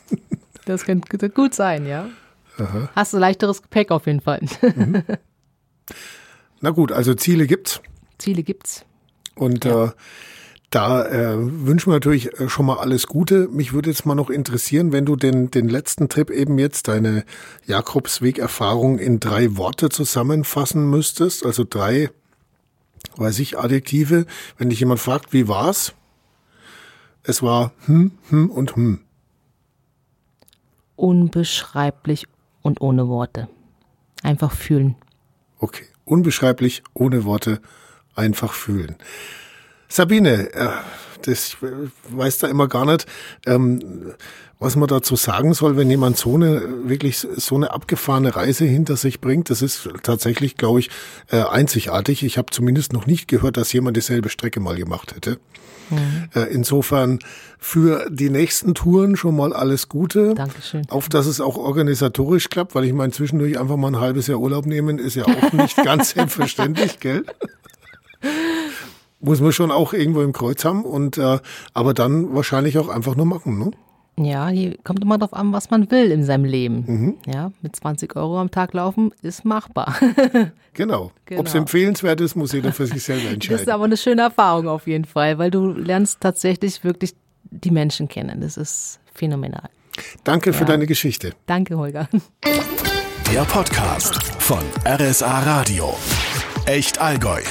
Das könnte gut sein, ja. Aha. Hast du leichteres Gepäck auf jeden Fall. Mhm. Na gut, also Ziele gibt's. Ziele gibt's. Und ja. äh, da äh, wünschen wir natürlich äh, schon mal alles Gute. Mich würde jetzt mal noch interessieren, wenn du den, den letzten Trip eben jetzt, deine Jakobsweg-Erfahrung in drei Worte zusammenfassen müsstest, also drei, weiß ich, Adjektive. Wenn dich jemand fragt, wie war's? Es war hm, hm und hm. Unbeschreiblich und ohne Worte. Einfach fühlen. Okay, unbeschreiblich, ohne Worte einfach fühlen. Sabine, äh, das weiß da immer gar nicht, ähm, was man dazu sagen soll, wenn jemand so eine wirklich so eine abgefahrene Reise hinter sich bringt. Das ist tatsächlich, glaube ich, äh, einzigartig. Ich habe zumindest noch nicht gehört, dass jemand dieselbe Strecke mal gemacht hätte. Mhm. Äh, insofern für die nächsten Touren schon mal alles Gute. Dankeschön. Auf dass es auch organisatorisch klappt, weil ich meine, zwischendurch einfach mal ein halbes Jahr Urlaub nehmen, ist ja auch nicht ganz selbstverständlich, gell? Muss man schon auch irgendwo im Kreuz haben und äh, aber dann wahrscheinlich auch einfach nur machen, ne? Ja, die kommt immer darauf an, was man will in seinem Leben. Mhm. Ja, mit 20 Euro am Tag laufen ist machbar. genau. genau. Ob es empfehlenswert ist, muss jeder für sich selber entscheiden. Das ist aber eine schöne Erfahrung auf jeden Fall, weil du lernst tatsächlich wirklich die Menschen kennen. Das ist phänomenal. Danke für ja. deine Geschichte. Danke, Holger. Der Podcast von RSA Radio. Echt Allgäu.